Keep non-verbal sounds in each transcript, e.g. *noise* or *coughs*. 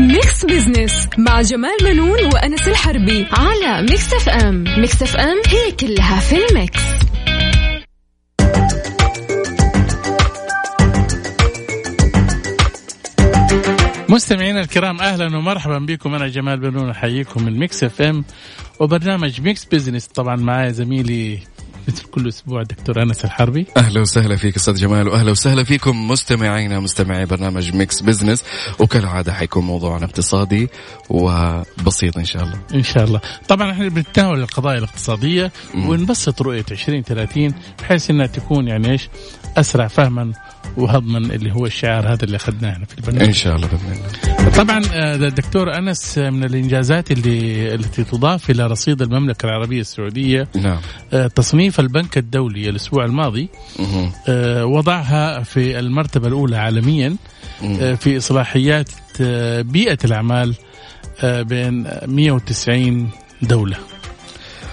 Mix Business مع جمال بنون وأنس الحربي على Mix FM Mix FM هي كلها في ال mix. مستمعينا الكرام أهلا ومرحبا بكم. أنا جمال بنون أحييكم من Mix FM وبرنامج Mix Business طبعا معايا زميلي مثل كل أسبوع دكتور أنس الحربي. أهلا وسهلا فيك أستاذ جمال وأهلا وسهلا فيكم مستمعينا مستمعي برنامج Mix Business وكالعادة حيكون موضوعنا اقتصادي وبسيط إن شاء الله. إن شاء الله. طبعا إحنا بنتناول القضايا الاقتصادية ونبسط رؤية 2030 بحيث إنها تكون يعني إيش أسرع فهما وهضما اللي هو الشعار هذا اللي أخذناه إحنا في البرنامج. إن شاء الله بإذن الله. طبعا الدكتور أنس من الإنجازات اللي التي تضاف إلى رصيد المملكة العربية السعودية نعم. آه، تصنيف البنك الدولي الأسبوع الماضي. آه، وضعها في المرتبة الأولى عالميا آه، في إصلاحيات آه، بيئة الأعمال آه، بين 190 دولة.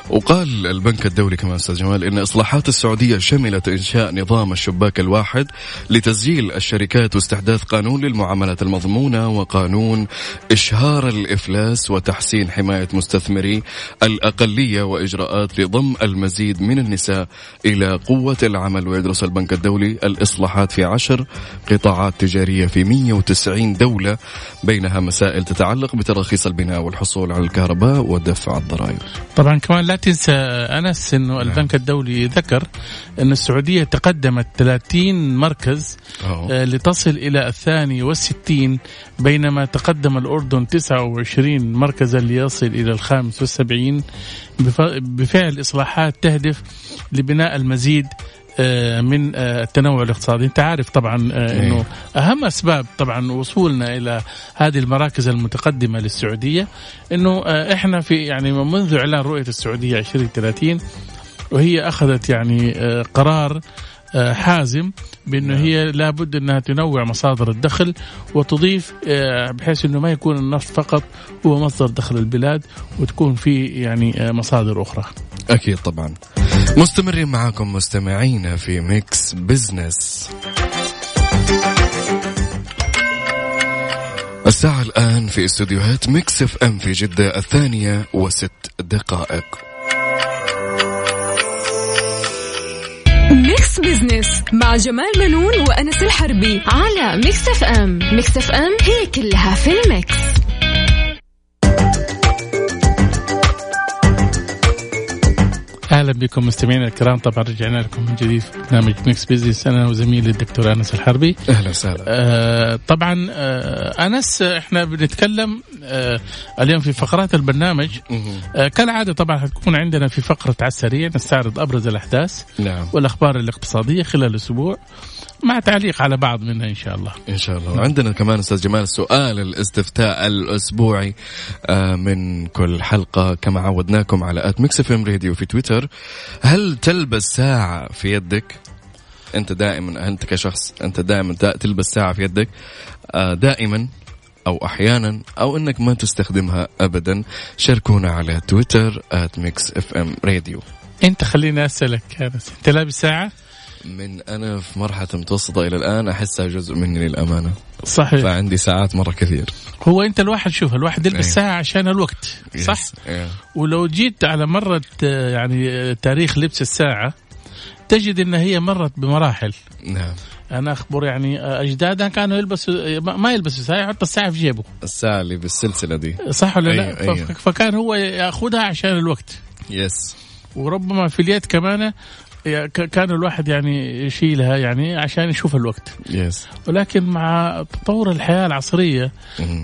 وقال البنك الدولي كمان أستاذ جمال إن إصلاحات السعودية شملت إنشاء نظام الشباك الواحد لتسجيل الشركات واستحداث قانون للمعاملات المضمونة وقانون إشهار الإفلاس وتحسين حماية مستثمري الأقلية وإجراءات لضم المزيد من النساء إلى قوة العمل ويدرس البنك الدولي الإصلاحات في عشر قطاعات تجارية في 190 دولة بينها مسائل تتعلق بتراخيص البناء والحصول على الكهرباء ودفع الضرائب. طبعا كمان لا تنسى أنس إنه البنك الدولي ذكر إن السعودية تقدمت 30 مركز أوه. آه، لتصل إلى الثاني والستين بينما تقدم الأردن 29 مركزا ليصل إلى الخامس والسبعين بف- بفعل إصلاحات تهدف لبناء المزيد من آه، التنوع الاقتصادي. انت عارف طبعا آه، إنه أهم أسباب طبعا وصولنا إلى هذه المراكز المتقدمة للسعودية إنه آه، إحنا في يعني منذ إعلان رؤية السعودية 2030 وهي أخذت يعني آه، قرار آه، حازم بإنه هي لابد إنها تنوع مصادر الدخل وتضيف آه، بحيث إنه ما يكون النفط فقط هو مصدر دخل البلاد وتكون في يعني آه، مصادر أخرى. أكيد طبعا. مستمرين معاكم مستمعينا في Mix Business الساعة الآن في استديوهات Mix FM في جدة الثانية وست دقائق. Mix Business مع جمال بنون وأنس الحربي على Mix FM Mix FM هي كلها في ال mix أهلا بكم مستمعينا الكرام. طبعا رجعنا لكم من جديد في برنامج Mix Business أنا وزميلي الدكتور أنس الحربي. أهلا وسهلا. آه طبعا آه أنس إحنا بنتكلم آه اليوم في فقرات البرنامج. آه كالعادة طبعا حتكون عندنا في فقرة على السريع نستعرض أبرز الأحداث نعم. والأخبار الاقتصادية خلال الأسبوع مع تعليق على بعض منها إن شاء الله. إن شاء الله. وعندنا كمان أستاذ جمال سؤال الاستفتاء الأسبوعي آه، من كل حلقة كما عودناكم على at Mix FM Radio في تويتر. هل تلبس ساعة في يدك؟ أنت دائما أنت كشخص أنت دائما دا- تلبس ساعة في يدك. آه، دائما أو أحيانا أو إنك ما تستخدمها ابدا. شاركونا على تويتر راديو أنت خليني انس أنت لابس ساعة؟ من أنا في مرحلة متوسطة إلى الآن أحسها جزء مني للأمانة. صحيح. فعندي ساعات مرة كثير. هو أنت الواحد شوف الواحد يلبس إيه. ساعة عشان الوقت صح؟ إيه. ولو جيت على مرة آه، يعني تاريخ لبس الساعة تجد إن هي مرت بمراحل. نعم. أنا أخبر يعني اجدادنا كانوا يلبسوا ما يلبسوا ساعة يحط الساعة في جيبه. الساعة اللي بالسلسلة دي. صح ولا لا؟ أيوة، أيوة. فكان هو يأخذها عشان الوقت. يس وربما في اليد كمان كان الواحد يعني يشيلها يعني عشان يشوف الوقت يس ولكن مع تطور الحياة العصرية.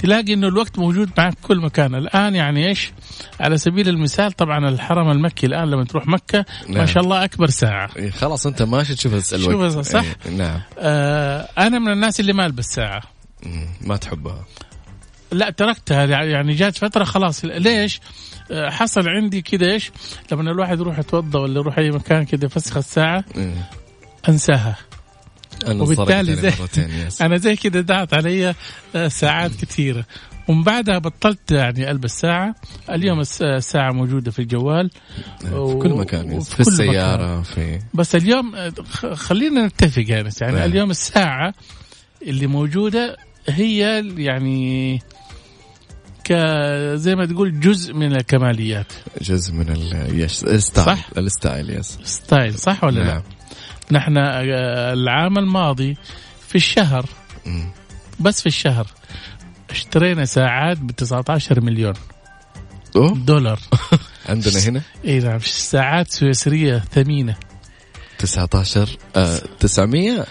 تلاقي إنه الوقت موجود معك في كل مكان الآن يعني إيش على سبيل المثال طبعا الحرم المكي الآن لما تروح مكة ما نعم. شاء الله أكبر ساعة إيه، خلاص أنت ماشي تشوف الوقت شوفها، صح؟ إيه، نعم آه أنا من الناس اللي ما ألبس ساعة مم. ما تحبها لا تركتها. يعني جات فترة خلاص. ليش؟ آه، حصل عندي كده إيش؟ لما الواحد يروح يتوضأ ولا يروح أي مكان كده يفسخ الساعة إيه. أنساها. أنا وبالتالي زي- *laughs* أنا زي كده دعت علي آه، ساعات كثيره ومن بعدها بطلت يعني ألبس ساعة. اليوم الس- الساعة موجودة في الجوال. في كل مكان. وفي في كل السيارة في بس اليوم آه، خلينا نتفق يعني. يعني. اليوم الساعة اللي موجودة هي يعني زي ما تقول جزء من الكماليات. جزء من ال style. صح؟ ال style yes style صح ولا لا؟ نعم. نحن آه، العام الماضي في الشهر. بس في الشهر اشترينا ساعات ب 19 مليون أوه. دولار. *laughs* عندنا هنا؟ إي نعم ساعات سويسرية ثمينة. 19 آه 900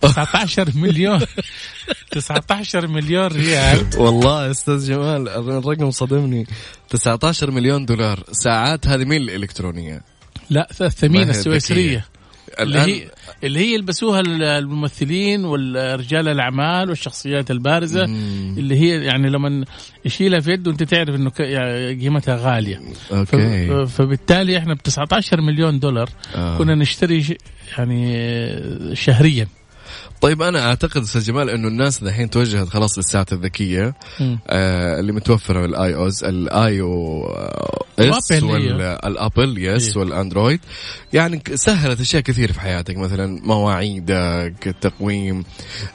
19 مليون. *laughs* 19 مليون ريال. والله أستاذ جمال الرقم صدمني. 19 مليون دولار. ساعات هذه مين الإلكترونية؟ لا الثمينة السويسرية. اللي هي اللي هي يلبسوها الممثلين والرجال الأعمال والشخصيات البارزة. مم. اللي هي يعني لما يشيلها في يده أنت تعرف إنه ك- يعني قيمتها غالية. أوكي. فبالتالي إحنا ب 19 مليون دولار آه. كنا نشتري يعني شهريا. طيب أنا أعتقد أستاذ جمال إنه الناس دحين توجهت خلاص للساعات الذكية. آه اللي متوفرة بال iOS ال iOS. وال Apple yes إيه. وال Android يعني سهلت أشياء كثير في حياتك مثلا مواعيدك التقويم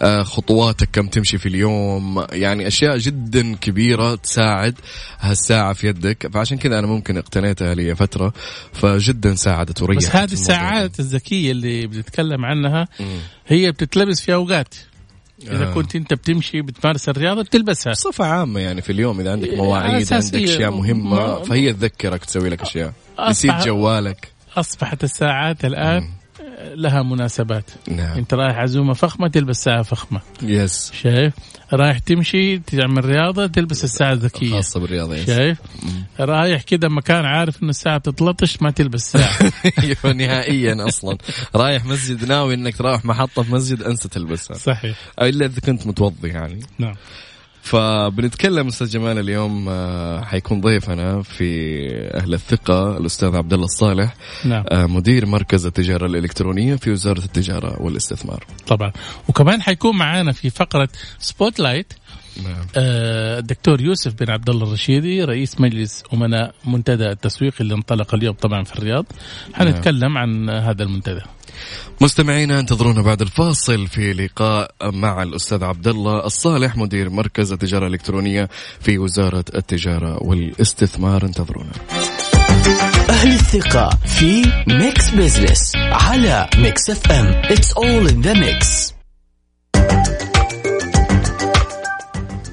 آه خطواتك كم تمشي في اليوم يعني أشياء جدا كبيرة تساعد هالساعة في يدك فعشان كذا أنا ممكن اقتنيتها لي فترة فجدا ساعدت وريحت بس هذه الساعات الذكية اللي بنتكلم عنها. هي بتتلبس في أوقات. إذا آه. كنت أنت بتمشي بتمارس الرياضة بتلبسها. بصفة عامة يعني في اليوم إذا عندك مواعيد. عندك أشياء مهمة ما- فهي تذكرك تسوي لك أصبح- نسيت جوالك. أصبحت الساعات الآن لها مناسبات. نعم. انت رايح عزومة فخمة تلبس ساعة فخمة. يس شايف؟ رايح تمشي تعمل رياضة تلبس الساعة الذكية. خاصة بالرياضة يس شايف؟ رايح كذا مكان عارف انه الساعة تتلطش ما تلبس ساعة. *laughs* أيوة نهائيا أصلا. رايح مسجد ناوي إنك تروح محطة في مسجد أنسى تلبسها. صحيح. إلا إذا كنت متوضي يعني. نعم. فبنتكلم أستاذ جمال اليوم آه، حيكون ضيفنا في أهل الثقة الأستاذ عبد الله الصالح نعم. آه، مدير مركز التجارة الإلكترونية في وزارة التجارة والاستثمار. طبعا. وكمان حيكون معانا في فقرة Spotlight نعم. آه، الدكتور يوسف بن عبد الله الرشيدي رئيس مجلس أمناء منتدى التسويق اللي انطلق اليوم طبعا في الرياض. حنتكلم عن هذا المنتدى. مستمعينا انتظرونا بعد الفاصل في لقاء مع الأستاذ عبد الله الصالح مدير مركز التجارة الإلكترونية في وزارة التجارة والاستثمار. انتظرونا. أهل الثقة في Mix Business على Mix FM It's all in the mix.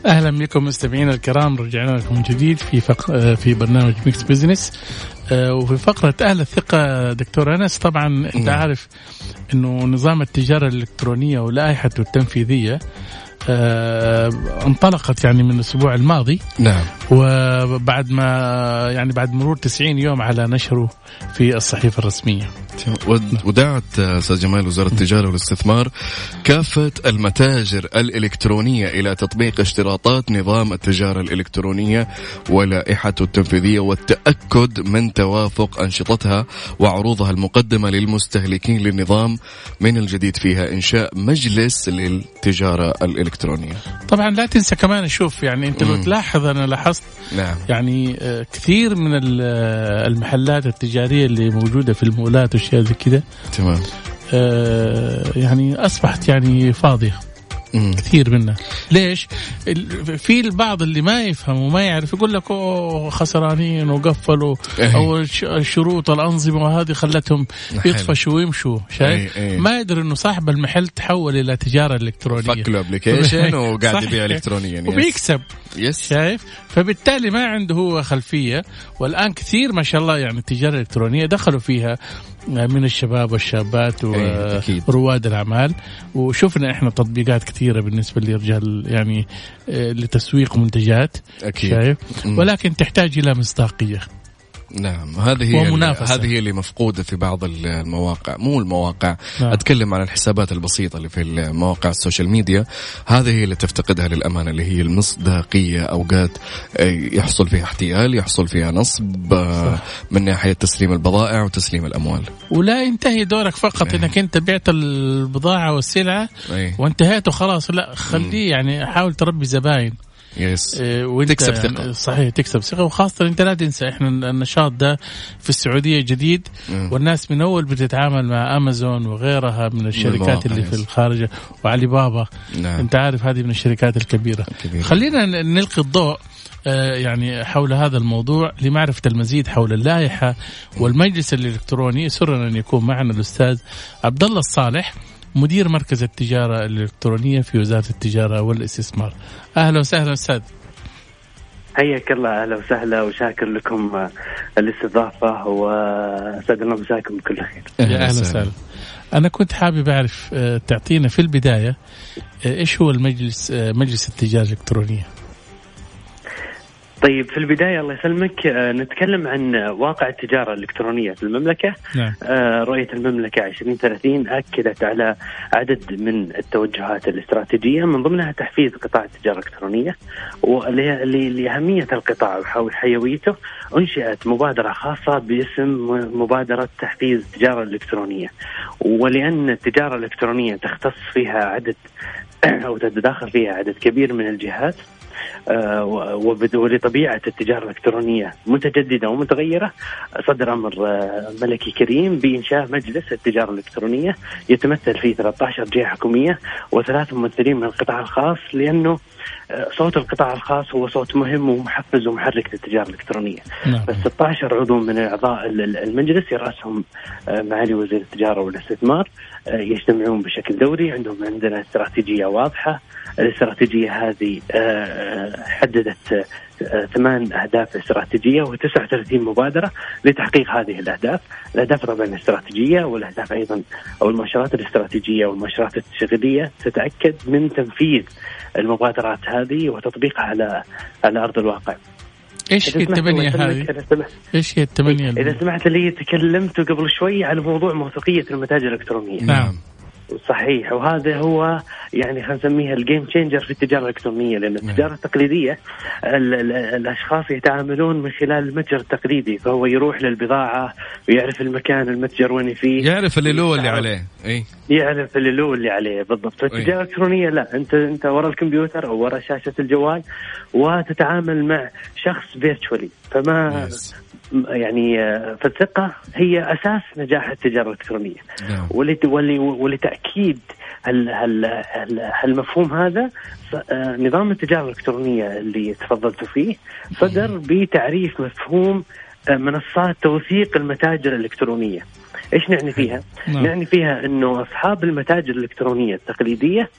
أهلا بكم مستمعينا الكرام رجعنا لكم من جديد في فق... في برنامج ميكس بزنس آه، وفي فقرة أهل الثقة دكتور أنس طبعا أنت نعم. عارف إنه نظام التجارة الإلكترونية ولائحته التنفيذية آه، انطلقت يعني من الأسبوع الماضي. نعم. وبعد ما يعني بعد مرور 90 يوم على نشره في الصحيفة الرسمية. ودعت أستاذ جمال وزارة التجارة والاستثمار كافة المتاجر الإلكترونية إلى تطبيق اشتراطات نظام التجارة الإلكترونية ولائحته التنفيذية والتأكد من توافق أنشطتها وعروضها المقدمة للمستهلكين للنظام من الجديد فيها إنشاء مجلس للتجارة الإلكترونية. طبعا لا تنسى كمان شوف يعني أنت لو. تلاحظ أنا لاحظت نعم يعني آه، كثير من آه، المحلات التجارية اللي موجودة في المولات واشياء زي كذا تمام. آه، يعني أصبحت يعني فاضية مم. كثير منها ليش في البعض اللي ما يفهم وما يعرف يقول لك أوه خسرانين وقفلوا إيه. أو الش- الشروط الأنظمة وهذه خلتهم. يطفشوا ويمشوا شايف إيه، إيه. ما يدري إنه صاحب المحل تحول إلى تجارة إلكترونية فك له ابلكيشن *laughs* وقاعد. يبيع الكترونيا. وبيكسب yes شايف فبالتالي ما عنده هو خلفية والآن كثير ما شاء الله يعني التجارة الإلكترونية دخلوا فيها من الشباب والشابات إيه، أكيد. ورواد الأعمال وشفنا إحنا تطبيقات كثيرة بالنسبة لرجال يعني آه، لتسويق منتجات أكيد شايف. ولكن تحتاج إلى مصداقية نعم هذه هي ومنافسة. هذه هي اللي مفقودة في بعض المواقع مو المواقع. نعم. أتكلم عن الحسابات البسيطة اللي في المواقع ال social media. هذه هي اللي تفتقدها للأمانة اللي هي المصداقية أوقات آه، يحصل فيها احتيال يحصل فيها نصب آه، من ناحية تسليم البضائع وتسليم الأموال. ولا ينتهي دورك فقط إيه. إنك أنت بعت البضاعة والسلعة اي وانتهيت وخلاص. لا خليه يعني حاول تربي زباين. يس. إيه، وانت تكسب يعني ثقة. صحيح تكسب ثقة. وخاصة انت لا تنسى إحنا النشاط ده في السعودية جديد. مم. والناس من أول بتتعامل مع امازون وغيرها من الشركات اللي في. الخارج. وعلي بابا. نعم. أنت عارف هذه من الشركات الكبيرة. كبير. خلينا نلقي الضوء آه، يعني حول هذا الموضوع لمعرفة المزيد حول اللائحة والمجلس الإلكتروني. سرنا أن يكون معنا الأستاذ عبد الله الصالح. مدير مركز التجارة الإلكترونية في وزارة التجارة والاستثمار أهلا وسهلا أستاذ حياك الله أهلا وسهلا وشاكر لكم آه، الاستضافة وأسعد الله مساكم بكل خير. يا أهلا وسهلا. أنا كنت حابب أعرف آه، تعطينا في البداية آه، إيش هو المجلس مجلس التجارة الإلكترونية؟ طيب في البداية الله يسلمك آه، نتكلم عن واقع التجارة الإلكترونية في المملكة نعم. آه، رؤية المملكة 2030 أكدت على عدد من التوجهات الاستراتيجية من ضمنها تحفيز قطاع التجارة الإلكترونية ولأهمية القطاع وحيويته أنشئت مبادرة خاصة باسم مبادرة تحفيز التجارة الإلكترونية ولأن التجارة الإلكترونية تختص فيها عدد *coughs* أو تتداخل فيها عدد كبير من الجهات آه، ولطبيعة التجارة الإلكترونية متجددة ومتغيرة صدر أمر آه، ملكي كريم بإنشاء مجلس التجارة الإلكترونية يتمثل فيه 13 جهة حكومية وثلاث ممثلين من القطاع الخاص لأنه آه، صوت القطاع الخاص هو صوت مهم ومحفز ومحرك للتجارة الإلكترونية. نعم. بس 16 عضو من أعضاء المجلس يرأسهم معالي وزير التجارة والاستثمار يجتمعون بشكل دوري، عندهم عندنا استراتيجية واضحة، الاستراتيجية هذه آه، حددت آه، ثمان أهداف استراتيجية و39 مبادرة لتحقيق هذه الأهداف الأهداف طبعا استراتيجية والأهداف أيضا أو المؤشرات الاستراتيجية والمؤشرات التشغيلية تتأكد من تنفيذ المبادرات هذه وتطبيقها على على أرض الواقع إيش هي الثمانية هذه؟ إيش هي الثمانية؟ إذا سمحت لي تكلمت قبل شوي على موضوع موثوقية المتاجر الإلكترونية نعم صحيح. وهذا هو يعني خلينا نسميها ال game changer في التجارة الإلكترونية لأن التجارة التقليدية ال ال الأشخاص يتعاملون من خلال المتجر التقليدي فهو يروح للبضاعة ويعرف المكان المتجر وين فيه. يعرف اللي اللي عليه. إي. يعرف اللي اللي عليه بالضبط. التجارة الإلكترونية لا انت أنت ورا الكمبيوتر أو ورا شاشة الجوال وتتعامل مع شخص فيرتشولي فما yes. يعني آه، فالثقة هي أساس نجاح التجارة الإلكترونية نعم. ولتأكيد هالمفهوم هذا آه، نظام التجارة الإلكترونية اللي تفضلت فيه صدر بتعريف مفهوم آه، منصات توثيق المتاجر الإلكترونية إيش نعني فيها؟ نعم. نعني فيها أنه أصحاب المتاجر الإلكترونية التقليدية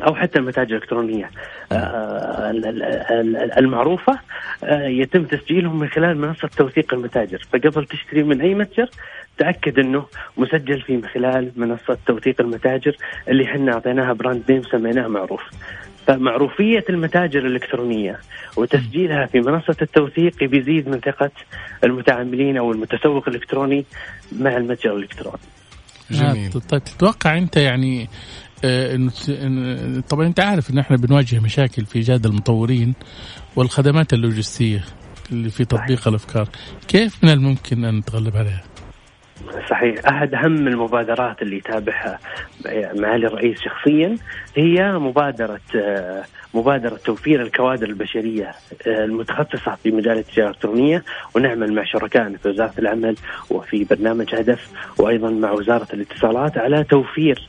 أو حتى المتاجر الإلكترونية. آه، المعروفة آه، يتم تسجيلهم من خلال منصة توثيق المتاجر. فقبل تشتري من أي متجر تأكد إنه مسجل في من خلال منصة توثيق المتاجر اللي إحنا أعطيناها brand name سميناها معروف. فمعروفية المتاجر الإلكترونية وتسجيلها في منصة التوثيق بيزيد من ثقة المتعاملين أو المتسوق الإلكتروني مع المتجر الإلكتروني. جميل. طيب تتوقع أنت يعني آه، طبعا أنت عارف ان إحنا بنواجه مشاكل في ايجاد المطورين والخدمات اللوجستية اللي في تطبيق الأفكار. كيف من الممكن أن نتغلب عليها؟ صحيح. أحد أهم المبادرات اللي يتابعها معالي الرئيس شخصيا هي مبادرة آه، مبادرة توفير الكوادر البشرية آه، المتخصصة في مجال التجارة الإلكترونية ونعمل مع شركائنا في وزارة العمل وفي برنامج هدف وأيضا مع وزارة الاتصالات على توفير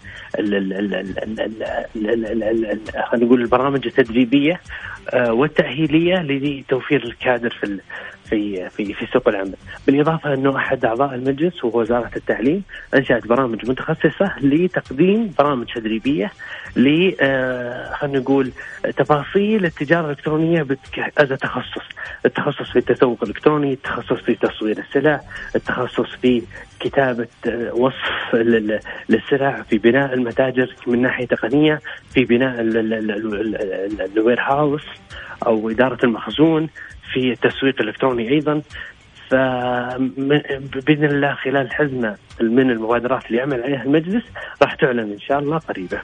خلينا نقول البرامج التدريبيه آه، والتاهيليه لتوفير الكادر في في في في سوق العمل، بالإضافة أنه أحد أعضاء المجلس وهو وزارة التعليم أنشأت برامج متخصصة لتقديم برامج تدريبية ل آه، خلينا نقول تفاصيل التجارة الإلكترونية از تخصص، التخصص في التسوق الإلكتروني، التخصص في تصوير السلع، التخصص في كتابة آه، وصف للسلع، في بناء المتاجر من ناحية تقنية، في بناء ال warehouse أو إدارة المخزون، في التسويق الإلكتروني أيضا فبإذن الله خلال حزمة من المبادرات اللي يعمل عليها المجلس راح تعلن إن شاء الله قريبا.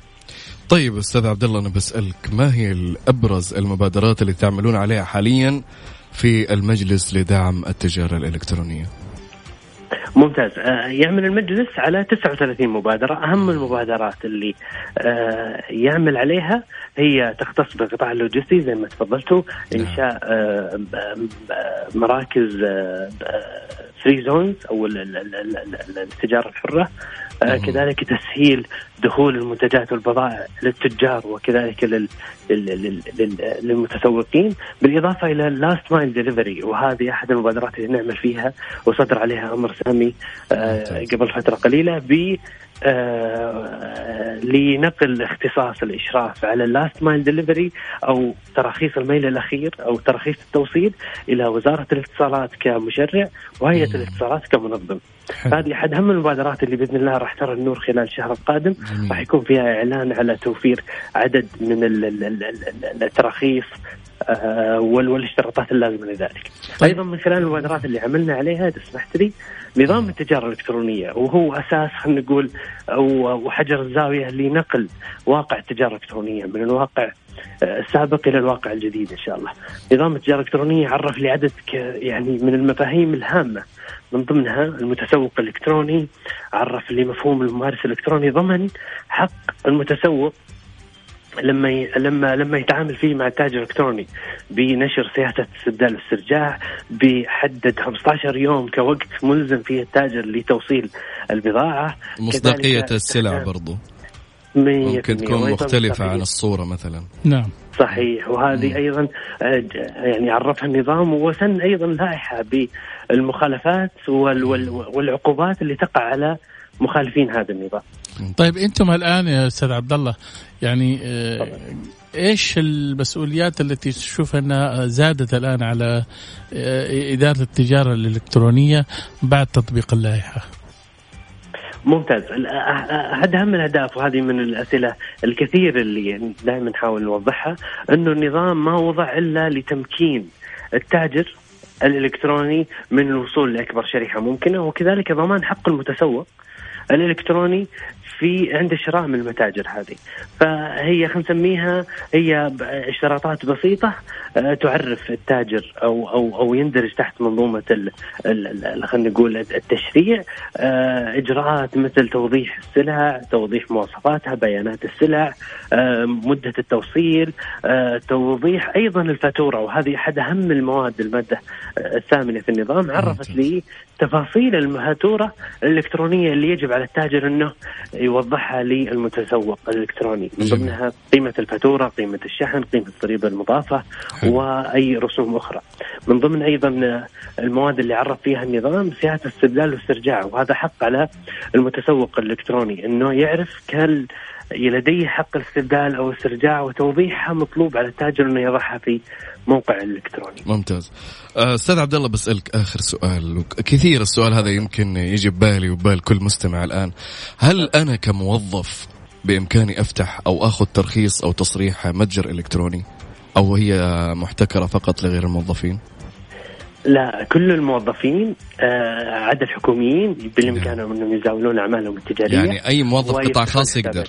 طيب أستاذ عبد الله أنا بسألك ما هي ابرز المبادرات اللي تعملون عليها حاليا في المجلس لدعم التجارة الإلكترونية؟ ممتاز. آه، يعمل المجلس على 39 مبادرة. أهم المبادرات اللي آه، يعمل عليها هي تختص بالقطاع اللوجستي زي ما تفضلتوا نعم. إنشاء آه، مراكز free zones أو التجارة الحرة. آه كذلك تسهيل دخول المنتجات والبضائع للتجار وكذلك لل... لل... لل... للمتسوقين بالإضافة إلى ال last mile delivery وهذه أحد المبادرات اللي نعمل فيها وصدر عليها أمر سامي آه قبل فترة قليلة ب آه لنقل اختصاص الإشراف على ال last mile delivery أو تراخيص الميل الأخير أو تراخيص التوصيل إلى وزارة الاتصالات كمشرع وهيئة الاتصالات كمنظم. هذه أحد أهم المبادرات اللي بإذن الله راح ترى النور خلال الشهر القادم. راح يكون فيها إعلان على توفير عدد من التراخيص آه، والاشتراطات اللازمة لذلك. طيب. أيضا من خلال المبادرات اللي عملنا عليها إذا سمحت لي نظام التجارة الإلكترونية وهو أساس خلينا نقول أو حجر الزاوية لنقل واقع التجارة الإلكترونية من الواقع آه، السابق إلى الواقع الجديد إن شاء الله. نظام التجارة الإلكترونية عرف لي عدد يعني من المفاهيم الهامة. من ضمنها المتسوق الإلكتروني عرف لي مفهوم الممارس الإلكتروني ضمن حق المتسوق لما ي... لما لما يتعامل فيه مع التاجر الإلكتروني. بنشر سياسة استبدال واسترجاع بحدد 15 يوم كوقت ملزم فيه التاجر لتوصيل البضاعة. مصداقية السلع. برضو. ممكن تكون مختلفة عن الصورة مثلا. نعم. صحيح. وهذه أيضا آه، يعني عرفها النظام وسن أيضا لائحة بالمخالفات والعقوبات اللي تقع على مخالفين هذا النظام. طيب أنتم الآن يا أستاذ عبد الله يعني آه، إيش المسؤوليات التي تشوف أنها زادت الآن على آه، إدارة التجارة الإلكترونية بعد تطبيق اللائحة؟ ممتاز. أحد أهم الأهداف وهذه من الأسئلة الكثير اللي دائما نحاول نوضحها أنه النظام ما وضع إلا لتمكين التاجر الإلكتروني من الوصول لأكبر شريحة ممكنة وكذلك ضمان حق المتسوق الإلكتروني في عند الشراء من المتاجر هذه. فهي خلينا نسميها هي اشتراطات بسيطة آه، تعرف التاجر أو أو أو يندرج تحت منظومة خلينا نقول التشريع آه، إجراءات مثل توضيح السلع، توضيح مواصفاتها، بيانات السلع، آه، مدة التوصيل، توضيح أيضا الفاتورة. وهذه أحد أهم المواد المادة الثامنة في النظام عرفت لي تفاصيل الفاتوره الإلكترونية اللي يجب على التاجر أنه يوضحها للمتسوق الإلكتروني. من ضمنها قيمة الفاتورة، قيمة الشحن، قيمة الضريبه المضافة وأي رسوم أخرى. من ضمن أيضا المواد اللي عرف فيها النظام سياسة استبدال واسترجاع وهذا حق على المتسوق الإلكتروني أنه يعرف كل لديه حق الاستبدال أو استرجاع وتوضيحها مطلوب على التاجر أنه يضعها في موقع الالكتروني. ممتاز. آه، أستاذ عبد الله بسألك آخر سؤال. كثير السؤال هذا يمكن يجي ببالي وبال كل مستمع الآن. هل أنا كموظف بإمكاني أفتح أو آخذ ترخيص أو تصريح متجر إلكتروني؟ أو هي محتكرة فقط لغير الموظفين؟ لا كل الموظفين آه عدا الحكوميين بالامكانهم أنهم يزاولون أعمالهم التجارية. يعني أي موظف قطاع خاص يقدر.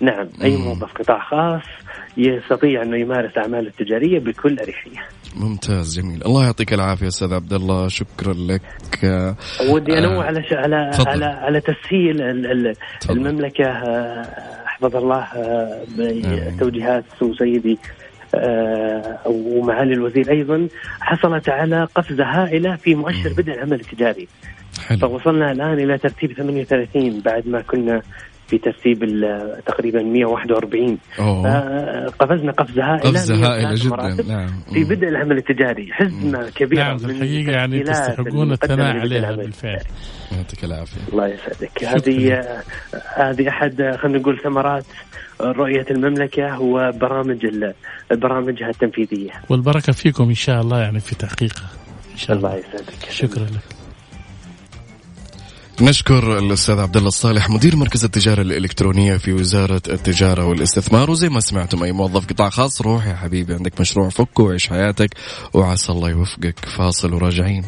نعم أي موظف قطاع خاص يستطيع أنه يمارس اعماله التجارية بكل أريحية. ممتاز جميل، الله يعطيك العافية أستاذ عبد الله، شكرا لك. ودي أنوه آه على ش... على. على على تسهيل المملكة آه، حفظ الله آه، بتوجيهات سو سيدي آه، ومعالي الوزير أيضا حصلت على قفزة هائلة في مؤشر بدء العمل التجاري. حلو. فوصلنا الآن إلى ترتيب 38 بعد ما كنا في ترتيب تقريبا 141 قفزنا قفزة هائلة قفزة هائلة جدا. نعم. في بدء العمل التجاري. حزمة كبيرة نعم الحقيقة يعني تستحقون الثناء عليها بالفعل. يعطيك العافية. الله يسعدك. هذه هذه أحد خلينا نقول ثمرات رؤية المملكة هو برامج برامجها التنفيذية. والبركة فيكم إن شاء الله يعني في تحقيقها. إن شاء الله. الله يسعدك. شكرا لك. نشكر الأستاذ عبد الله الصالح مدير مركز التجارة الإلكترونية في وزارة التجارة والاستثمار. وزي ما سمعتم أي موظف قطاع خاص روح يا حبيبي عندك مشروع فك وعيش حياتك وعسى الله يوفقك. فاصل وراجعين.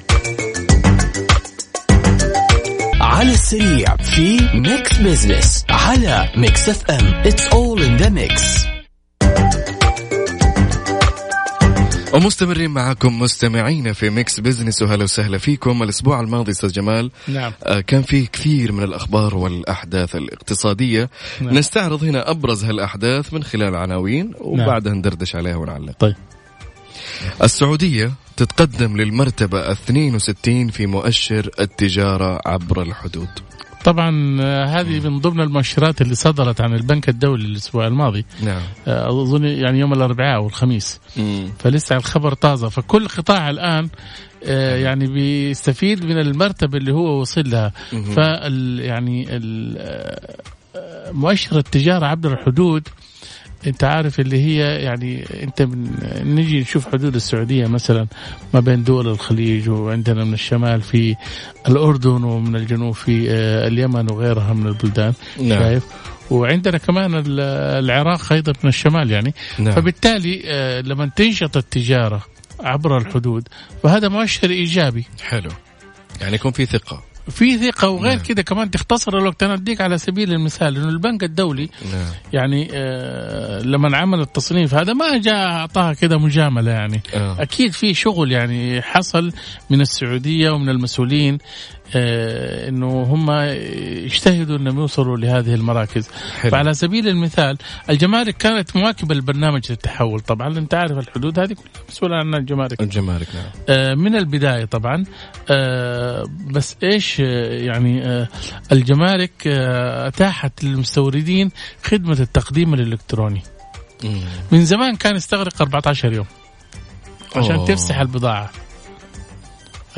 على السريع في ميكس بزنس على ميكس FM it's all in the mix ومستمرين معكم مستمعين في ميكس بزنس وهلا وسهلا فيكم الأسبوع الماضي أستاذ جمال نعم. آه كان في كثير من الأخبار والأحداث الاقتصادية نعم. نستعرض هنا أبرز هالأحداث من خلال عناوين وبعدها نعم. ندردش عليها ونعلق طيب السعودية تتقدم للمرتبة 62 في مؤشر التجارة عبر الحدود طبعا آه، هذه من ضمن المؤشرات اللي صدرت عن البنك الدولي الأسبوع الماضي. نعم. آه، أظن يعني يوم الأربعاء أو الخميس. فلسه الخبر طازة. فكل قطاع الآن آه، يعني بيستفيد من المرتبة اللي هو وصل لها. فال يعني ال- مؤشر التجارة عبر الحدود انت عارف اللي هي يعني انت من نجي نشوف حدود السعودية مثلا ما بين دول الخليج وعندنا من الشمال في الأردن ومن الجنوب في آه، اليمن وغيرها من البلدان نعم. شايف؟ وعندنا كمان ال- العراق أيضا من الشمال يعني. نعم. فبالتالي آه، لما تنشط التجارة عبر الحدود فهذا مؤشر إيجابي. حلو. يعني يكون في ثقة. في ثقة وغير نعم. كده كمان تختصر الوقت أنا اديك على سبيل المثال إنه البنك الدولي نعم يعني آه لما عمل التصنيف هذا ما جاء اعطاها كده مجاملة يعني آه. أكيد في شغل يعني حصل من السعودية ومن المسؤولين إنه هم يجتهدوا إنهم يوصلوا لهذه المراكز حلو. فعلى سبيل المثال الجمارك كانت مواكبه للبرنامج للتحول طبعا أنت عارف الحدود هذه كلها مسؤوله عنها الجمارك الجمارك نعم آه، من البداية طبعا آه، بس إيش آه، يعني آه، الجمارك آه، أتاحت للمستوردين خدمة التقديم الإلكتروني مم. من زمان كان يستغرق 14 يوم عشان أوه. تفسح البضاعة آه،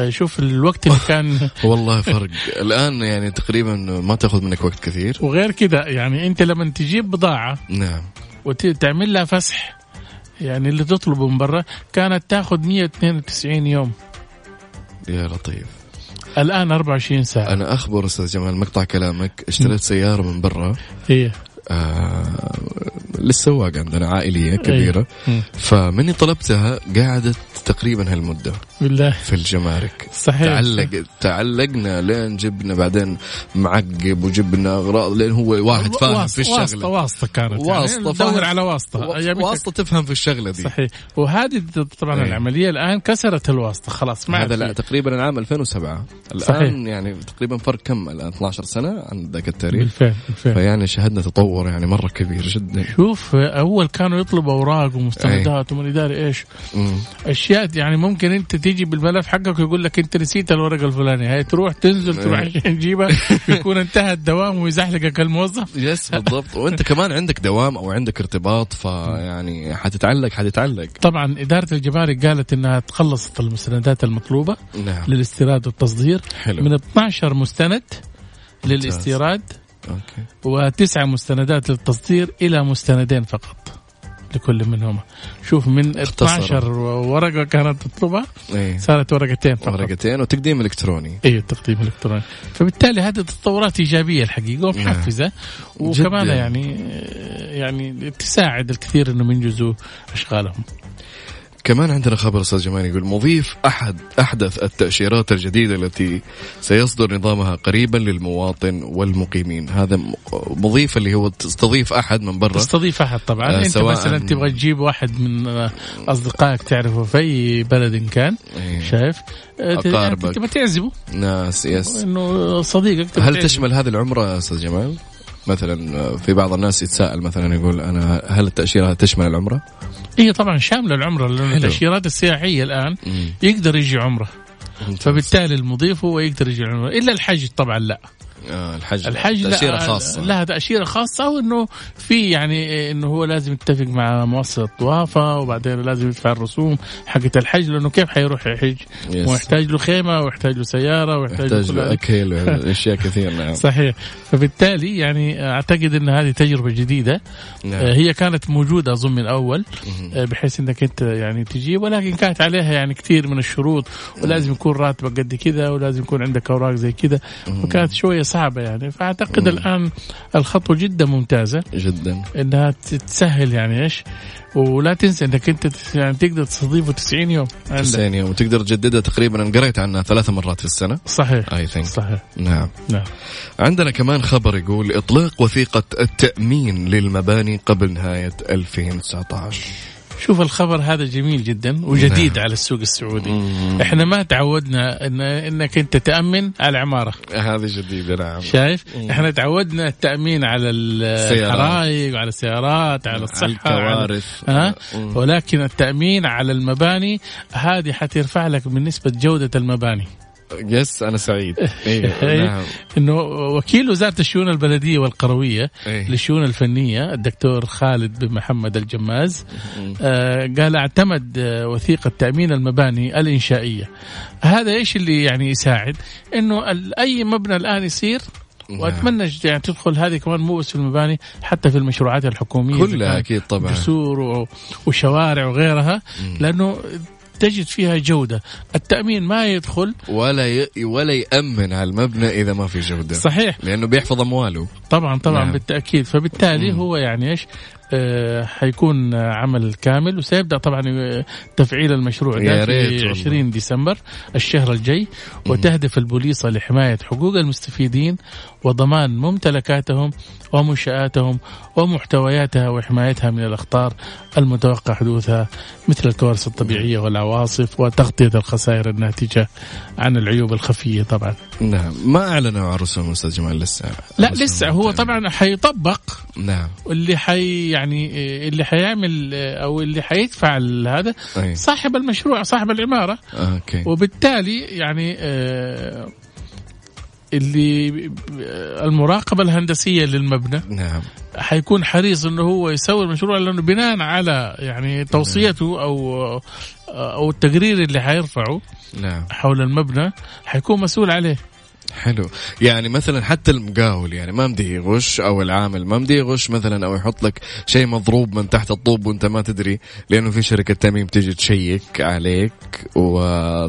شوف الوقت اللي كان *laughs* والله فرق. الآن يعني تقريبا ما تأخذ منك وقت كثير. وغير كده يعني أنت لما تجيب بضاعة نعم. وتعمل لها فسح يعني اللي تطلبه من برا كانت تأخذ 192 يوم. يا لطيف. الآن 24 ساعة. أنا أخبر أستاذ جمال مقطع كلامك. اشتريت سيارة من برا. هي آه للسواق عندنا عائلية كبيرة. مم. فمني طلبتها قعدت تقريبا هالمدة. بالله. في الجمارك. صحيح. تعلق تعلقنا لين جبنا بعدين معقب وجبنا أغراض لين هو واحد فاهم في واسطة الشغلة. واسطة كانت واسطة يعني فاهم. دور على أيامك واسطة تفهم في الشغلة دي. صحيح. وهذه طبعا أي. العملية الآن كسرت الواسطة. خلاص ما هذا لا في. تقريبا العام 2007 الآن صحيح. يعني تقريبا فرق كم؟ الآن 12 سنة عن ذاك التاريخ. بالفعل بالفعل. فيعني شهدنا تطور يعني مرة كبير جدا. شوف أول كانوا يطلبوا أوراق ومستندات ومن داري إيش. مم. أشياء يعني ممكن أنت تيجي بالملف حقك ويقول لك أنت نسيت الورقة الفلانية. هي تروح تنزل تروح أي. عشان تجيبها *laughs* يكون انتهى الدوام ويزحلقك الموظف. يس بالضبط. وانت كمان عندك دوام أو عندك ارتباط فيعني حتتعلق حتتعلق. طبعا إدارة الجمارك قالت أنها تخلصت المستندات المطلوبة نعم. للاستيراد والتصدير. حلو. من 12 مستند للاستيراد أوكي. وتسعة مستندات للتصدير إلى مستندين فقط. لكل منهما. شوف من اختصروا. 12 ورقة كانت تطلبها إيه. صارت ورقتين فقط. ورقتين وتقديم إلكتروني. اي التقديم الالكتروني فبالتالي هذه تطورات إيجابية الحقيقة ومحفزة وكمان جداً. يعني يعني تساعد الكثير إنهم ينجزوا أشغالهم. كمان عندنا خبر أستاذ جمال يقول مضيف أحد أحدث التأشيرات الجديدة التي سيصدر نظامها قريبا للمواطن والمقيمين هذا مضيف اللي هو تستضيف أحد من برا تستضيف أحد طبعا آه، أنت مثلا تبغى تجيب واحد من أصدقائك تعرفه في أي بلد إن كان إيه. شايف آه،. يعني تبغى تعزمه ناس يس إنه صديقك هل تعزمه. تشمل هذه العمرة أستاذ جمال؟ مثلا في بعض الناس يتساءل مثلا يقول أنا هل التاشيره تشمل العمرة؟ هي طبعا شاملة العمرة لأن. التأشيرات السياحية الآن مم. يقدر يجي عمرة. فبالتالي المضيف هو يقدر يجي عمرة إلا الحج طبعا لا الحج الحج تأشيرة لا خاصة لها تأشيرة خاصة وإنه في يعني إنه هو لازم يتفق مع مؤسسة طوافة وبعدين لازم يدفع الرسوم حقت الحج لأنه كيف حيروح يحج؟ ويحتاج له خيمة ويحتاج له سيارة ويحتاج له هذا. أكل *laughs* أشياء كثير نعم صحيح فبالتالي يعني أعتقد إن هذه تجربة جديدة نعم. آه، هي كانت موجودة أظن من اول. آه، بحيث إنك أنت يعني تجيب ولكن كانت عليها يعني كثير من الشروط ولازم يكون راتبك قد كذا ولازم يكون عندك أوراق زي كذا وكانت شوية صعبة يعني. فأعتقد الآن الخطوه جدا ممتازة. جدا. إنها تسهل يعني إيش؟ ولا تنسى إنك أنت يعني تقدر تستضيفه 90 يوم. عندك 90 يوم. وتقدر تجددها تقريبا. أنا قريت عنها ثلاث مرات في السنة. صحيح. اي ثينك صحيح. نعم. نعم. عندنا كمان خبر يقول إطلاق وثيقة التأمين للمباني قبل نهاية 2019 شوف الخبر هذا جميل جدا وجديد نعم. على السوق السعودي مم. إحنا ما تعودنا ان إنك أنت تأمن على عماره هذه جديدة نعم شايف مم. إحنا تعودنا التأمين على. الحرائق وعلى السيارات على الصحة الكوارث على- ها مم. ولكن التأمين على المباني هذه حترفع لك من نسبه جوده المباني يس أنا سعيد إيه *laughs* نعم. إنه وكيل وزارة الشؤون البلدية والقروية إيه؟ للشؤون الفنية الدكتور خالد بن محمد الجماز آه قال اعتمد آه، وثيقة تأمين المباني الإنشائية هذا إيش اللي يعني يساعد إنه أي مبنى الآن يصير نعم. وأتمنى يعني تدخل هذه كمان مو بس في المباني حتى في المشروعات الحكومية كلها أكيد طبعا جسور وشوارع وغيرها لأنه تجد فيها جودة. التأمين ما يدخل. ولا ي... ولا يأمن على المبنى إذا ما في جودة. صحيح. لأنه بيحفظ أمواله. طبعا طبعا نعم. بالتأكيد. فبالتالي مم. هو يعني إيش؟ آه، حيكون عمل كامل وسيبدأ طبعا تفعيل المشروع ده في 20 ديسمبر الشهر الجاي وتهدف البوليصه لحماية حقوق المستفيدين وضمان ممتلكاتهم ومنشآتهم ومحتوياتها وحمايتها من الأخطار المتوقع حدوثها مثل الكوارث الطبيعية والعواصف وتغطية الخسائر الناتجة عن العيوب الخفية طبعا. نعم. ما أعلنوا عرسهم أستاذ جمال؟ لسه لا لسه هو طبعا حيطبق. نعم. واللي حي يعني اللي حيعمل أو اللي حيدفع هذا صاحب المشروع صاحب العمارة. أوكي. وبالتالي يعني آه اللي المراقبة الهندسية للمبنى نعم. حيكون حريص إنه هو يسوي المشروع لأنه بناء على يعني توصيته أو أو التقرير اللي حيرفعه نعم. حول المبنى حيكون مسؤول عليه. حلو. يعني مثلا حتى المقاول يعني ما مدي يغش أو العامل ما مدي يغش مثلا أو يحط لك شيء مضروب من تحت الطوب وأنت ما تدري لأنه في شركة تامين بتيجي تشيك عليك و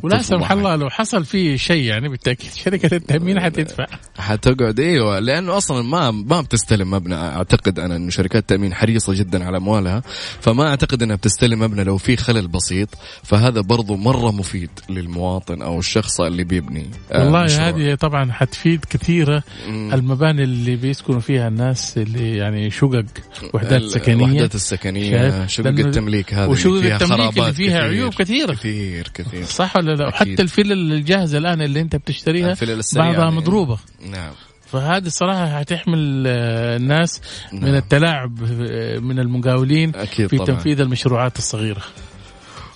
ولا سمح الله لو حصل في شيء يعني بالتأكيد *laughs* شركة التأمين حتدفع. حتقعد إيوه. لأنه أصلا ما ما بتستلم مبنى. أعتقد أنا انه شركات التامين حريصة جدا على أموالها فما أعتقد إنها بتستلم مبنى لو في خلل بسيط. فهذا برضو مرة مفيد للمواطن أو الشخص اللي بيبني والله هذه طبعا طبعا حتفيد كثيرة المباني اللي بيسكنوا فيها الناس اللي يعني شقق وحدات سكنية. الوحدات السكنية شقق التمليك هذه وشقق فيها التمليك اللي فيها كثير. عيوب كثيرة. كثير كثير. صح ولا لا؟ وحتى الفلل الجاهزة الآن اللي أنت بتشتريها بعضها يعني مضروبة نعم. فهذه الصراحة حتحمل آه، الناس نعم. من التلاعب آه، من المقاولين أكيد في طبعا. تنفيذ المشروعات الصغيرة.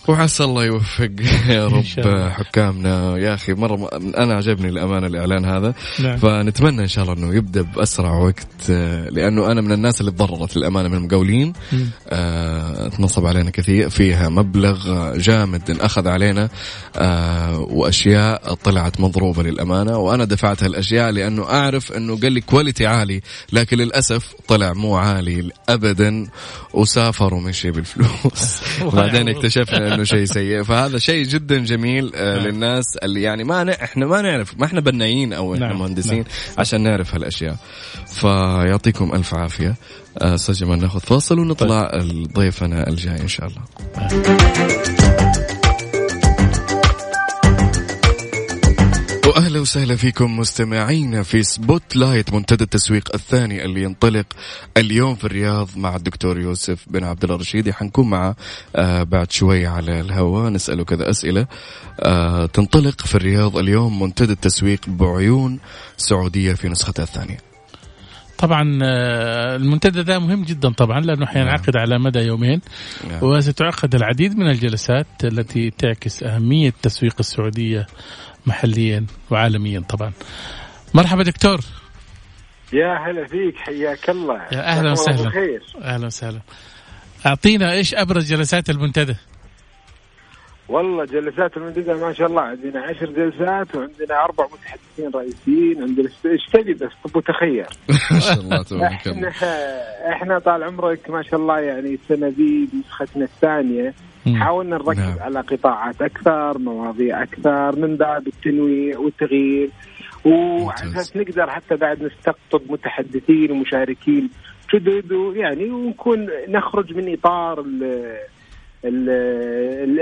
وعسى الله يوفق. *laughs* يا رب حكامنا. يا أخي مرة أنا عجبني الامانه الإعلان هذا. نعم. فنتمنى إن شاء الله إنه يبدأ بأسرع وقت آه، لأنه أنا من الناس اللي تضررت الامانه من المقاولين. آه تنصب علينا كثير. فيها مبلغ جامد انأخذ علينا آه وأشياء طلعت مضروبة للأمانة. وأنا دفعت هالأشياء لأنه أعرف إنه قال لي كواليتي عالي لكن للأسف طلع مو عالي ابدا. وسافر ومشي بالفلوس. *laughs* بعدين اكتشفنا إنه شيء سيء فهذا شيء جدا جميل آه نعم. للناس اللي يعني ما ن... إحنا ما نعرف ما إحنا بنايين أو إحنا نعم. مهندسين نعم. عشان نعرف هالأشياء فيعطيكم ألف عافية آه، أستاذ جمال ناخذ فاصل ونطلع طيب. ضيفنا الجاي إن شاء الله وأهلا وسهلا فيكم مستمعينا في سبوت لايت منتدى التسويق الثاني اللي ينطلق اليوم في الرياض مع الدكتور يوسف بن عبد الله الرشيدي حنكون معه آه بعد شوي على الهواء نسأله كذا أسئلة آه تنطلق في الرياض اليوم منتدى التسويق بعيون سعودية في نسختها الثانية طبعا آه، المنتدى ده مهم جدا طبعا لأنه حينعقد نعم. على مدى يومين نعم. وستعقد العديد من الجلسات التي تعكس أهمية تسويق السعودية محليا وعالميا طبعا. مرحبا دكتور. يا هلا فيك حياك الله. يا أهلا وسهلا. أهلا وسهلا. أعطينا إيش أبرز جلسات المنتدى؟ والله جلسات المنتدى ما شاء الله عندنا عشر جلسات وعندنا أربع متحدثين رئيسيين عندنا إيش تبي بس؟ طب وتخيل *laughs* ما شاء الله تبارك الله. إحنا طال عمرك ما شاء الله يعني السنة ذي نسختنا الثانية. حاولنا نركز نعم. على قطاعات أكثر مواضيع أكثر من باب التنويع والتغيير. وعلى أساس نقدر حتى بعد نستقطب متحدثين ومشاركين جدد ويعني ونكون نخرج من إطار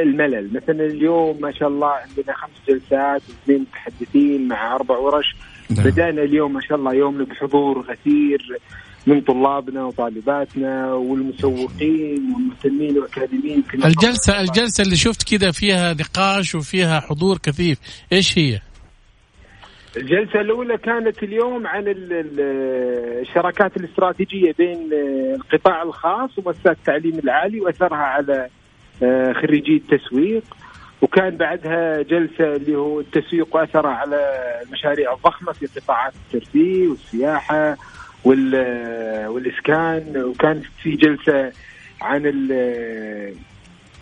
الملل. مثلا اليوم ما شاء الله عندنا خمس جلسات واثنين متحدثين مع أربع ورش. نعم. بدأنا اليوم ما شاء الله يومنا بحضور غفير من طلابنا وطالباتنا والمسوقين والمهتمين والأكاديميين الجلسه الجلسة اللي شفت كذا فيها نقاش وفيها حضور كثيف. إيش هي؟ الجلسة الأولى كانت اليوم عن الشراكات الاستراتيجية بين القطاع الخاص ومؤسسات التعليم العالي وأثرها على آه، خريجي التسويق. وكان بعدها جلسة اللي هو التسويق واثره على المشاريع الضخمة في قطاعات الترفيه والسياحة والإسكان وكان في جلسة عن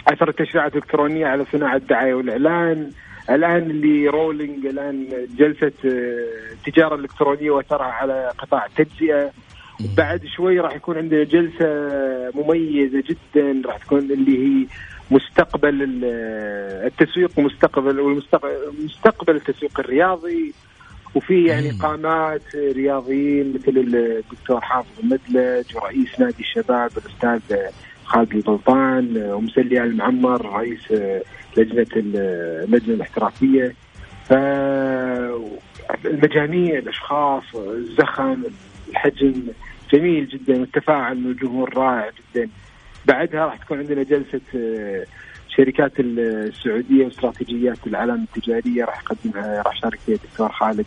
أثر التشريعات الإلكترونية على صناعة الدعاية والإعلان. الآن اللي رولينج الآن جلسة التجارة الإلكترونية وأثرها على قطاع التجزئة. بعد شوي راح يكون عندنا جلسة مميزة جدا راح تكون اللي هي مستقبل التسويق ومستقبل والمستقبل التسويق الرياضي. وفي يعني قامات رياضيين مثل الدكتور حافظ المدلج ورئيس نادي الشباب الأستاذ خالد البلطان ومسلي المعمر رئيس لجنة اللجنه الاحترافية. فالمجاميع الأشخاص الزخم الحجم جميل جدا والتفاعل من الجمهور رائع جدا. بعدها راح تكون عندنا جلسة آه، شركات السعودية واستراتيجيات العلامه التجارية راح يقدمها راح يشارك فيها الدكتور خالد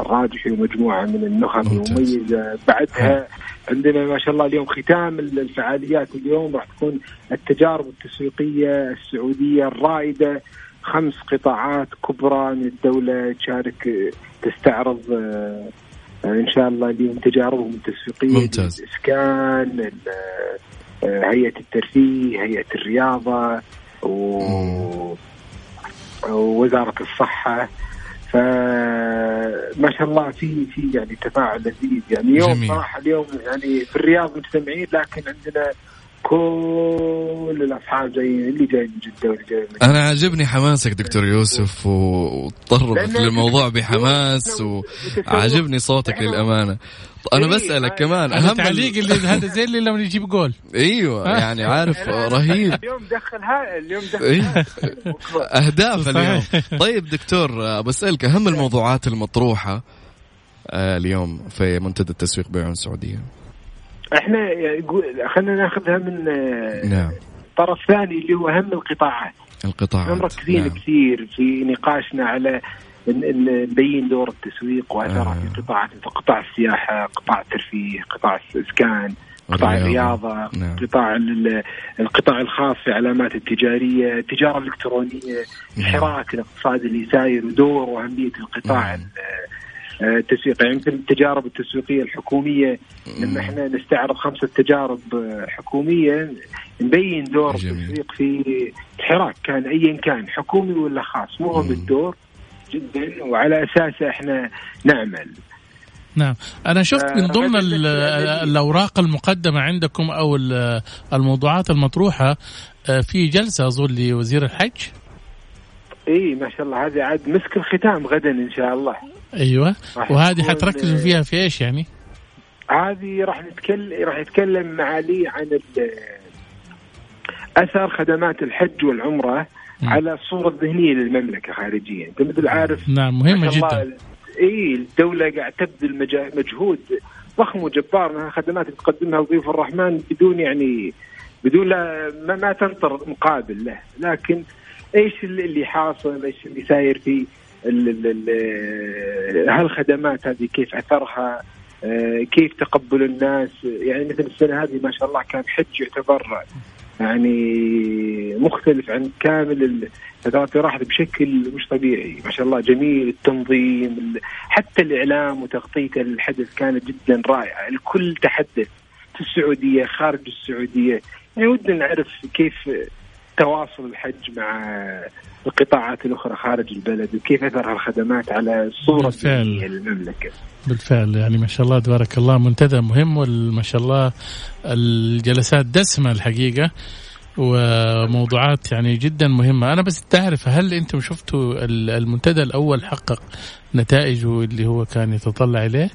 الراجحي ومجموعة من النخب المميزة. بعدها عندنا ما شاء الله اليوم ختام الفعاليات اليوم. راح تكون التجارب التسويقية السعودية الرائدة. خمس قطاعات كبرى من الدولة تشارك تستعرض آه، إن شاء الله اليوم تجاربهم التسويقية ممتاز. الاسكان هيئة الترفيه هيئة الرياضة و... ووزارة الصحة فما شاء الله في في يعني تفاعل لذيذ. يعني يوم صراحة اليوم يعني في الرياض مجتمعين لكن عندنا كل الاصحاب جايين اللي جاي من جده واللي جاي من أنا عاجبني حماسك دكتور يوسف وتطرق للموضوع بحماس وعاجبني صوتك للامانه أنا إيه، بسالك كمان اهم تعليق اللي هذا زي اللي لما يجيب جول أيوه يعني عارف رهيب اليوم دخل ها اليوم دخل إيه. اهداف اليوم طيب دكتور بسالك اهم الموضوعات المطروحه آه، اليوم في منتدى التسويق بعيون السعوديه إحنا خلينا ناخذها من نعم طرف ثاني اللي هو اهم القطاعات القطاعات مركزين نعم. كثير في نقاشنا على نبين دور التسويق وأثره آه. في قطاعات قطاع السياحة، قطاع الترفيه، قطاع الإسكان، قطاع الرياضة نعم. قطاع القطاع الخاص في علامات التجارية التجارة الإلكترونية نعم. الحراك الاقتصادي اللي ساير ودور وأهمية القطاع نعم. التسويق يعني مثل التجارب التسويقية الحكومية لما إحنا نستعرض خمسة تجارب حكومية نبين دور جميل. التسويق في الحراك كان ايا كان حكومي ولا خاص. مهم الدور جدا وعلى اساسه إحنا نعمل. نعم. أنا شفت من آه، ضمن الأوراق المقدمة عندكم أو الموضوعات المطروحة آه، في جلسة أظن لوزير الحج. اي ما شاء الله هذه عاد مسك الختام غدا إن شاء الله. أيوه. وهذه حتركزوا فيها في إيش يعني؟ هذه راح نتكلم راح يتكلم معالي عن أثر خدمات الحج والعمرة م. على الصورة الذهنية للمملكة خارجيا، أنت مثل عارف نعم مهمة جدا. إي الدولة قاعد تبذل مجهود ضخم وجبار. أنها خدمات تقدمها ضيوف الرحمن بدون يعني بدون لا ما, ما تنطر مقابل له، لكن إيش اللي حاصل؟ إيش اللي ساير في هالخدمات هذه كيف أثرها آه، كيف تقبل الناس؟ يعني مثل السنة هذه ما شاء الله كان حج يعتبر يعني مختلف عن كامل الفترات راحت بشكل مش طبيعي. ما شاء الله جميل التنظيم حتى الإعلام وتغطيته للحدث كانت جدا رائعة. الكل تحدث في السعودية خارج السعودية. يعني ودنا نعرف كيف تواصل الحج مع القطاعات الأخرى خارج البلد وكيف اثر الخدمات على الصورة بالفعل للمملكه. بالفعل يعني ما شاء الله تبارك الله منتدى مهم وما شاء الله الجلسات دسمة الحقيقة وموضوعات يعني جدا مهمة أنا بس تعرف هل أنتم شفتوا المنتدى الأول حقق نتائجه اللي هو كان يتطلع إليه؟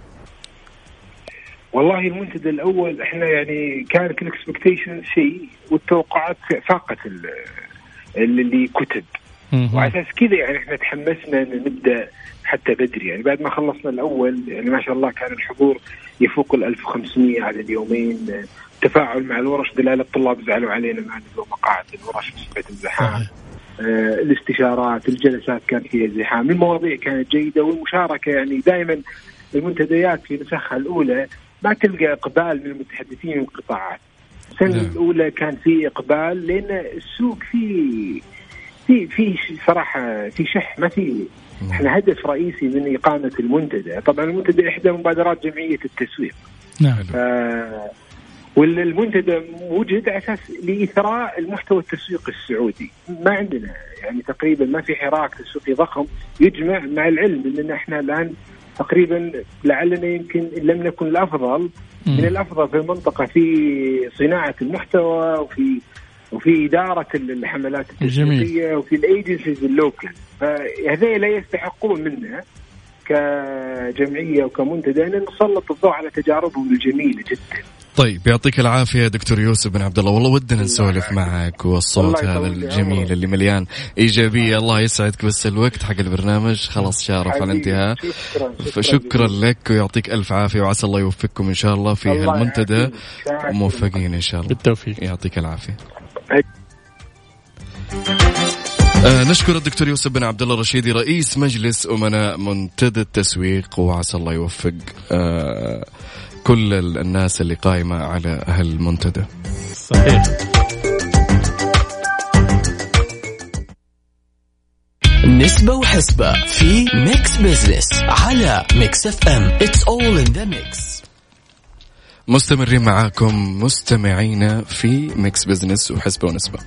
والله المنتدى الأول إحنا يعني كانت الاكسبكتيشن شيء والتوقعات فاقت اللي كتب. وعلى أساس كذا يعني إحنا تحمسنا نبدأ حتى بدري. يعني بعد ما خلصنا الأول يعني ما شاء الله كان الحضور يفوق ال 1500 على اليومين. تفاعل مع الورش دلالة الطلاب زعلوا علينا نزلوا مقاعد الورش بسبب الزحام. آه الاستشارات الجلسات كان فيها زحام المواضيع كانت جيدة والمشاركة يعني دائما المنتديات في نسخها الأولى ما تلقى إقبال من المتحدثين والقطاعات السنة نعم. الأولى كان في إقبال لأن السوق فيه في في صراحة في شح ما في إحنا هدف رئيسي من إقامة المنتدى، طبعا المنتدى إحدى مبادرات جمعية التسويق. نعم. والمنتدى وجد على أساس لإثراء المحتوى التسويقي السعودي، ما عندنا يعني تقريبا ما في حراك تسويقي ضخم يجمع مع العلم إننا إحنا الآن تقريبا لعلنا يمكن لم نكن الأفضل. من الأفضل في المنطقة في صناعة المحتوى وفي وفي إدارة الحملات التسويقيه وفي الأيجنسيز اللوكل فهذول لا يستحقون منا كجمعية وكمنتدى أن نسلط الضوء على تجاربهم الجميلة جدا. طيب يعطيك العافية دكتور يوسف بن عبد الله. والله ودنا نسولف معك والصوت هذا الجميل اللي مليان إيجابية. الله يسعدك بس الوقت حق البرنامج خلاص شارف على الانتهاء فشكرا لك ويعطيك ألف عافية وعسى الله يوفقكم إن شاء الله في هالمنتدى. موفقين إن شاء الله. بالتوفيق. يعطيك العافية. آه نشكر الدكتور يوسف بن عبد الله الرشيدي رئيس مجلس أمناء منتدى التسويق وعسى الله يوفق آه كل الناس اللي قائمة على هالمنتدى. صحيح. نسبة وحسبة في ميكس بزنس على ميكس FM it's all in the mix مستمرين معاكم مستمعينا في ميكس بزنس وحسبة ونسبة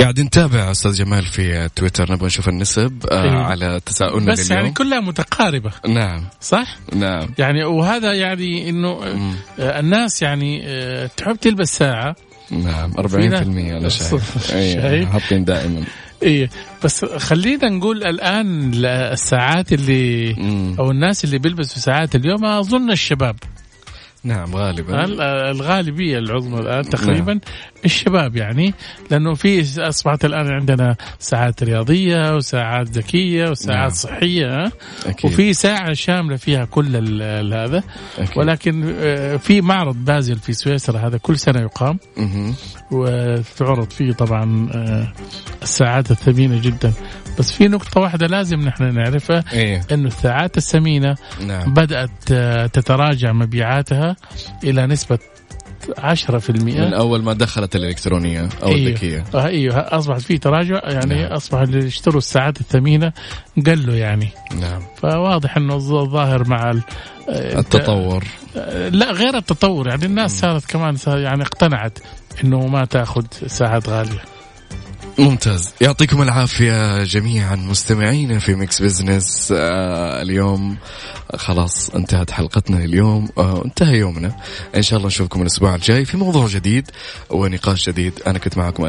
قاعد نتابع أستاذ جمال في تويتر نبغى نشوف النسب آه إيه. على تساؤلنا بس يعني كلها متقاربة. نعم. صح؟ نعم. يعني وهذا يعني إنه آه الناس يعني آه تحب تلبس ساعة. نعم 40% أنا شايف اي حاطين دائما. إيه بس خلينا نقول الآن الساعات اللي مم. أو الناس اللي بيلبسوا ساعات اليوم أظن الشباب. نعم غالبا. الغالبية العظمى الآن تقريبا نعم. الشباب يعني لأنه في أصبحت الآن عندنا ساعات رياضية وساعات ذكية وساعات نعم. صحية أكيد. وفي ساعة شاملة فيها كل هذا. ولكن آه، في معرض بازل في سويسرا هذا كل سنة يقام. وتعرض فيه طبعا آه، الساعات الثمينة جدا. بس في نقطة واحدة لازم نحن نعرفها إيه؟ إنه الساعات الثمينة نعم. بدأت آه، تتراجع مبيعاتها إلى نسبة 10% من أول ما دخلت الإلكترونية أو أيوه. الذكية أيوه أصبحت في تراجع يعني نعم. أصبح اللي يشتروا الساعات الثمينة قلوا يعني نعم فواضح إنه الظاهر مع آه، التطور لا غير التطور يعني الناس صارت كمان يعني اقتنعت إنه ما تأخذ ساعات غالية ممتاز. يعطيكم العافية جميعا مستمعينا في ميكس بزنس آه اليوم خلاص انتهت حلقتنا اليوم آه انتهى يومنا. إن شاء الله نشوفكم الأسبوع الجاي في موضوع جديد ونقاش جديد. أنا كنت معكم